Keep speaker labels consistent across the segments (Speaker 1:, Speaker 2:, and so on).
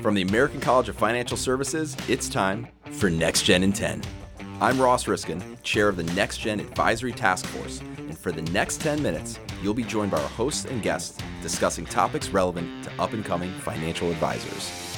Speaker 1: From the American College of Financial Services, it's time for Next Gen in 10. I'm Ross Riskin, chair of the Next Gen Advisory Task Force, and for the next 10 minutes, you'll be joined by our hosts and guests discussing topics relevant to up and coming financial advisors.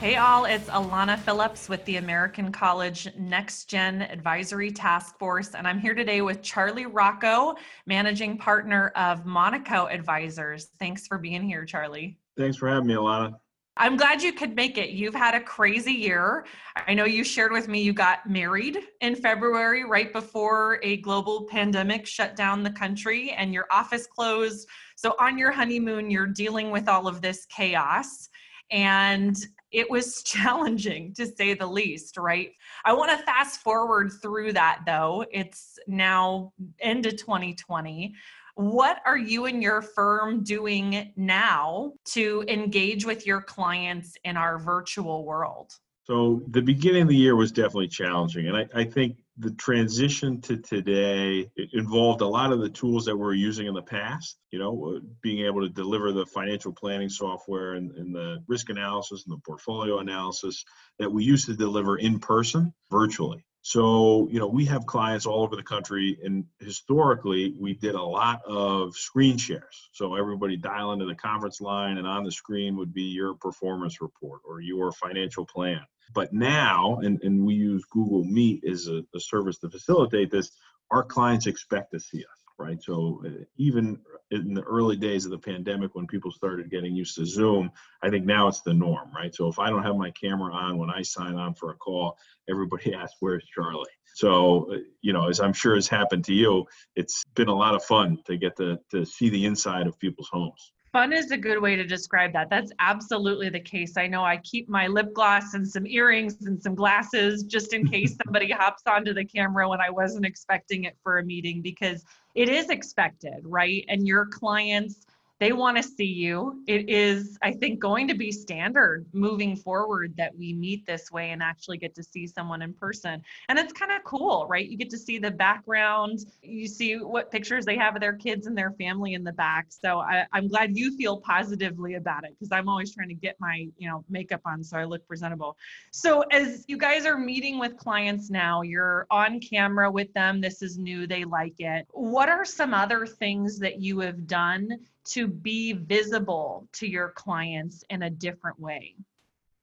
Speaker 2: Hey, all, it's Alana Phillips with the American College Next Gen Advisory Task Force, and I'm here today with Charlie Rocco, managing partner of Monaco Advisors. Thanks for being here, Charlie.
Speaker 3: Thanks for having me, Alana.
Speaker 2: I'm glad you could make it. You've had a crazy year. I know you shared with me you got married in February, right before a global pandemic shut down the country and your office closed. So, on your honeymoon, you're dealing with all of this chaos. And it was challenging to say the least, right? I want to fast forward through that though. It's now into 2020. What are you and your firm doing now to engage with your clients in our virtual world?
Speaker 3: So, the beginning of the year was definitely challenging. And I, I think the transition to today involved a lot of the tools that we are using in the past you know uh, being able to deliver the financial planning software and, and, the risk analysis and the portfolio analysis that we used to deliver in person virtually so you know we have clients all over the country and historically we did a lot of screen shares so everybody dial into the conference line and on the screen would be your performance report or your financial plan but now, and, and we use Google Meet as a, a service to facilitate this, our clients expect to see us, right? So uh, even in the early days of the pandemic, when people started getting used to Zoom, I think now it's the norm, right? So if I don't have my camera on when I sign on for a call, everybody asks, "Where's Charlie?" So uh, you know, as I'm sure has happened to you, it's been a lot of fun to get to to see the inside of people's homes.
Speaker 2: Fun is a good way to describe that. That's absolutely the case. I know I keep my lip gloss and some earrings and some glasses just in case somebody hops onto the camera when I wasn't expecting it for a meeting because it is expected, right? And your clients they want to see you. It is, I think, going to be standard moving forward that we meet this way and actually get to see someone in person. And it's kind of cool, right? You get to see the background, you see what pictures they have of their kids and their family in the back. So I, am glad you feel positively about it because I'm always trying to get my, you know, makeup on so I look presentable. So as you guys are meeting with clients now, you're on camera with them. This is new, they like it. What are some other things that you have done to be visible to your clients in a different way?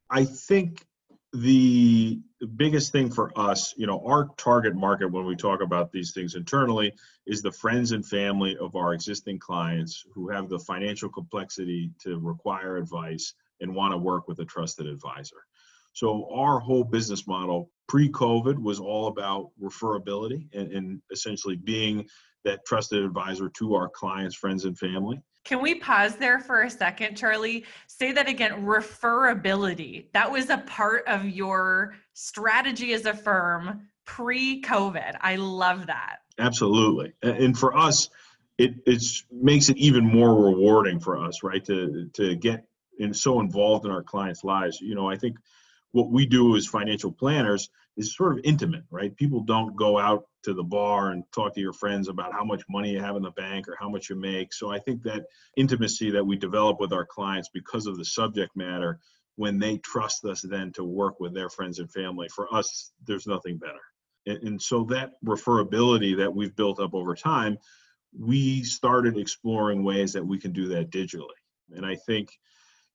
Speaker 3: I think the biggest thing for us, you know, our target market when we talk about these things internally is the friends and family of our existing clients who have the financial complexity to require advice and want to work with a trusted advisor. So our whole business model pre-COVID was all about referability and, and essentially being that trusted advisor to our clients, friends, and family.
Speaker 2: Can we pause there for a second, Charlie? Say that again referability. That was a part of your strategy as a firm pre COVID. I love that.
Speaker 3: Absolutely. And for us, it it's, makes it even more rewarding for us, right? To, to get in, so involved in our clients' lives. You know, I think what we do as financial planners is sort of intimate, right? People don't go out to the bar and talk to your friends about how much money you have in the bank or how much you make. So I think that intimacy that we develop with our clients because of the subject matter, when they trust us then to work with their friends and family, for us, there's nothing better. And, and so that referability that we've built up over time, we started exploring ways that we can do that digitally. And I think,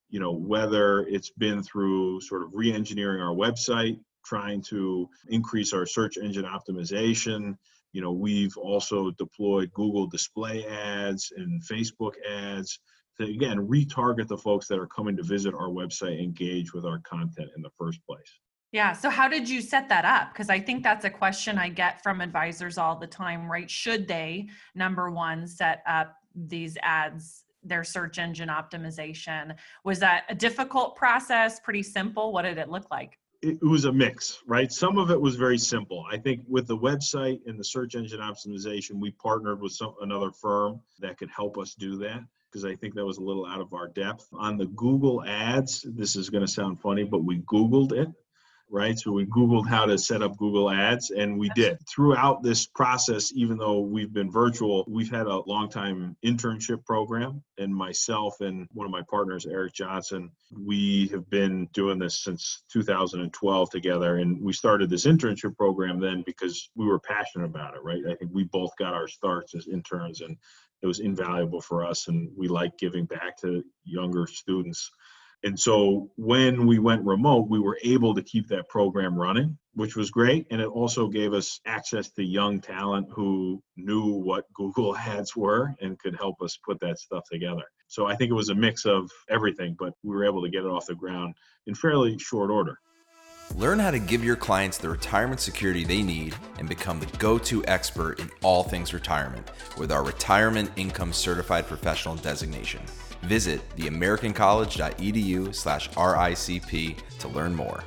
Speaker 3: you know, whether it's been through sort of re-engineering our website, trying to increase our search engine optimization. You know, we've also deployed Google display ads and Facebook ads to again retarget the folks that are coming to visit our website, engage with our content in the first place.
Speaker 2: Yeah. So, how did you set that up? Because I think that's a question I get from advisors all the time, right? Should they, number one, set up these ads, their search engine optimization? Was that a difficult process? Pretty simple? What did it look like?
Speaker 3: It was a mix, right? Some of it was very simple. I think with the website and the search engine optimization, we partnered with some another firm that could help us do that because I think that was a little out of our depth. On the Google ads, this is going to sound funny, but we Googled it. Right? So we Googled how to set up Google Ads, and we did. Throughout this process, even though we've been virtual, we've had a long time internship program, and myself and one of my partners, Eric Johnson, we have been doing this since 2012 together. And we started this internship program then because we were passionate about it, right? I think we both got our starts as interns, and it was invaluable for us, and we like giving back to younger students and so when we went remote, we were able to keep that program running, which was great. And it also gave us access to young talent who knew what Google Ads were and could help us put that stuff together. So I think it was a mix of everything, but we were able to get it off the ground in fairly short order.
Speaker 1: Learn how to give your clients the retirement security they need and become the go to expert in all things retirement with our Retirement Income Certified Professional designation. Visit theamericancollege.edu slash RICP to learn more.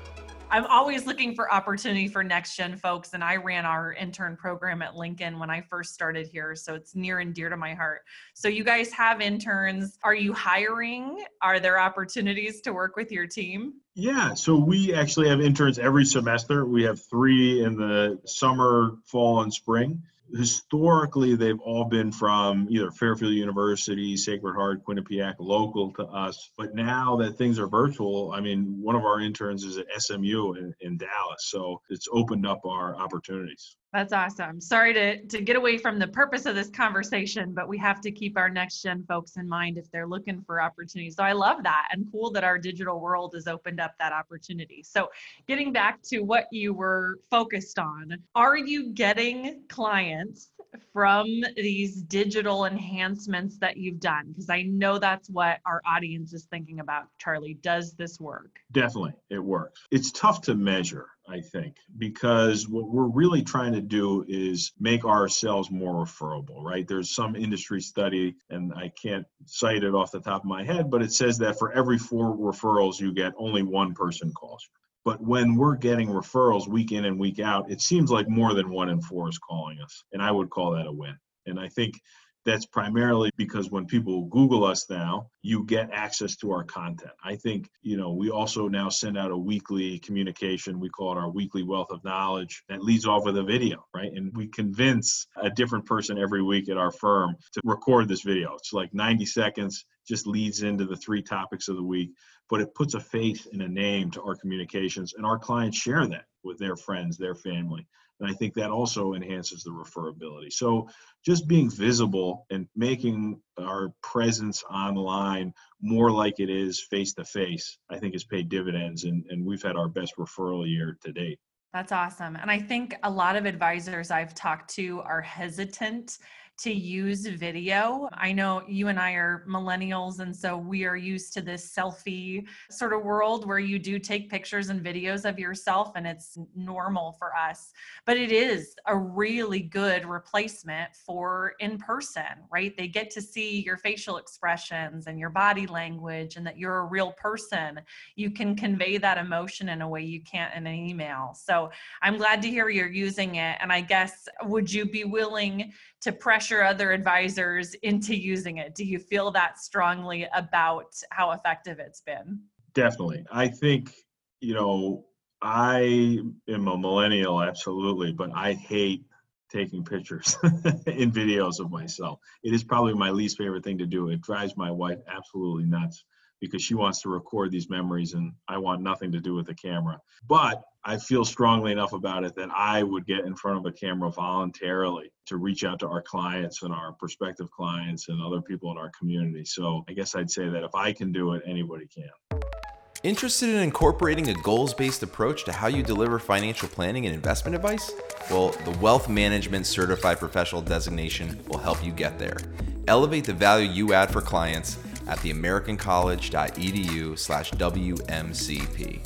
Speaker 2: I'm always looking for opportunity for next gen folks, and I ran our intern program at Lincoln when I first started here, so it's near and dear to my heart. So, you guys have interns. Are you hiring? Are there opportunities to work with your team?
Speaker 3: Yeah, so we actually have interns every semester. We have three in the summer, fall, and spring historically they've all been from either Fairfield University, Sacred Heart, Quinnipiac, local to us. But now that things are virtual, I mean, one of our interns is at SMU in, in Dallas, so it's opened up our opportunities.
Speaker 2: That's awesome. Sorry to, to get away from the purpose of this conversation, but we have to keep our next gen folks in mind if they're looking for opportunities. So I love that and cool that our digital world has opened up that opportunity. So getting back to what you were focused on, are you getting clients from these digital enhancements that you've done? Because I know that's what our audience is thinking about. Charlie, does this work?
Speaker 3: Definitely, it works. It's tough to measure, I think, because what we're really trying to do is make ourselves more referable, right? There's some industry study, and I can't cite it off the top of my head, but it says that for every four referrals you get, only one person calls you. But when we're getting referrals week in and week out, it seems like more than one in four is calling us. And I would call that a win. And I think that's primarily because when people Google us now, you get access to our content. I think, you know, we also now send out a weekly communication. We call it our weekly wealth of knowledge that leads off with a video, right? And we convince a different person every week at our firm to record this video. It's like 90 seconds, just leads into the three topics of the week, but it puts a face and a name to our communications, and our clients share that with their friends, their family. And I think that also enhances the referability. So just being visible and making our presence online more like it is face to face, I think has paid dividends. And, and we've had our best referral year to date.
Speaker 2: That's awesome. And I think a lot of advisors I've talked to are hesitant to use video. I know you and I are millennials, and so we are used to this selfie sort of world where you do take pictures and videos of yourself, and it's normal for us. But it is a really good replacement for in person, right? They get to see your facial expressions and your body language, and that you're a real person. You can convey that emotion in a way you can't in an email. So I'm glad to hear you're using it. And I guess, would you be willing to pressure other advisors into using it? Do you feel that strongly about how effective it's been?
Speaker 3: Definitely. I think, you know, I am a millennial, absolutely, but I hate taking pictures in videos of myself. It is probably my least favorite thing to do. It drives my wife absolutely nuts because she wants to record these memories and I want nothing to do with the camera. But I feel strongly enough about it that I would get in front of a camera voluntarily to reach out to our clients and our prospective clients and other people in our community. So I guess I'd say that if I can do it, anybody can.
Speaker 1: Interested in incorporating a goals based approach to how you deliver financial planning and investment advice? Well, the Wealth Management Certified Professional designation will help you get there. Elevate the value you add for clients at theamericancollege.edu slash WMCP.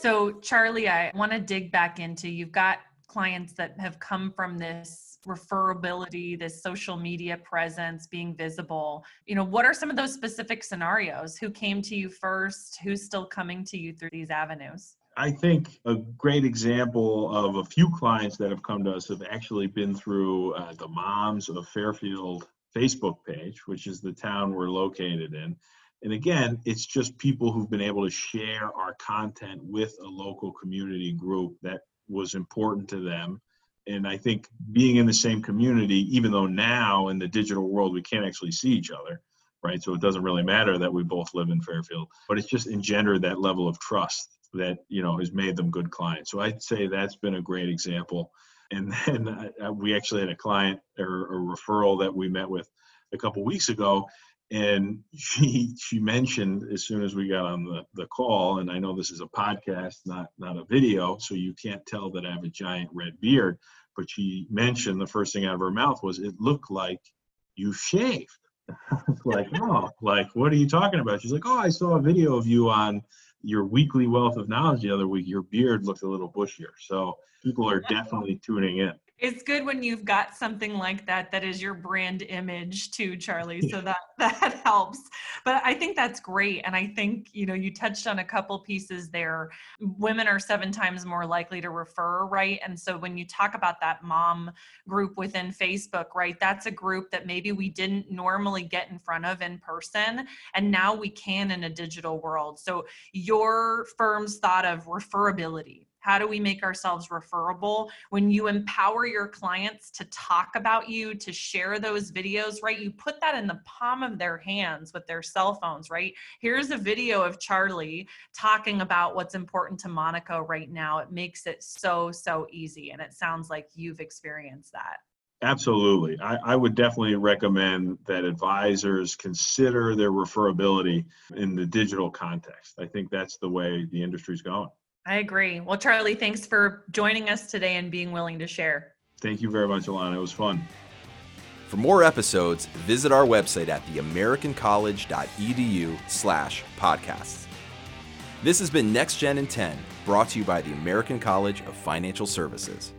Speaker 2: So, Charlie, I want to dig back into you've got clients that have come from this referability, this social media presence, being visible. You know, what are some of those specific scenarios? Who came to you first? Who's still coming to you through these avenues?
Speaker 3: I think a great example of a few clients that have come to us have actually been through uh, the moms of Fairfield Facebook page, which is the town we're located in. And again, it's just people who've been able to share our content with a local community group that was important to them. And I think being in the same community, even though now in the digital world we can't actually see each other, right? So it doesn't really matter that we both live in Fairfield, but it's just engendered that level of trust that you know has made them good clients. So I'd say that's been a great example. And then uh, we actually had a client or a referral that we met with a couple weeks ago, and she she mentioned as soon as we got on the, the call, and I know this is a podcast, not not a video, so you can't tell that I have a giant red beard, but she mentioned the first thing out of her mouth was it looked like you shaved. like, oh, like what are you talking about? She's like, oh, I saw a video of you on your weekly wealth of knowledge the other week. Your beard looked a little bushier. So people are definitely tuning in
Speaker 2: it's good when you've got something like that that is your brand image too charlie so that that helps. But i think that's great and i think you know you touched on a couple pieces there. Women are seven times more likely to refer right? And so when you talk about that mom group within facebook right that's a group that maybe we didn't normally get in front of in person and now we can in a digital world. So your firm's thought of referability how do we make ourselves referable? When you empower your clients to talk about you, to share those videos, right? You put that in the palm of their hands with their cell phones, right? Here's a video of Charlie talking about what's important to Monaco right now. It makes it so, so easy. And it sounds like you've experienced that.
Speaker 3: Absolutely. I, I, would definitely recommend that advisors consider their referability in the digital context. I think that's the way the industry's going.
Speaker 2: I agree. Well, Charlie, thanks for joining us today and being willing to share.
Speaker 3: Thank you very much, Alana. It was fun.
Speaker 1: For more episodes, visit our website at theamericancollege.edu slash podcasts. This has been Next Gen in 10, brought to you by the American College of Financial Services.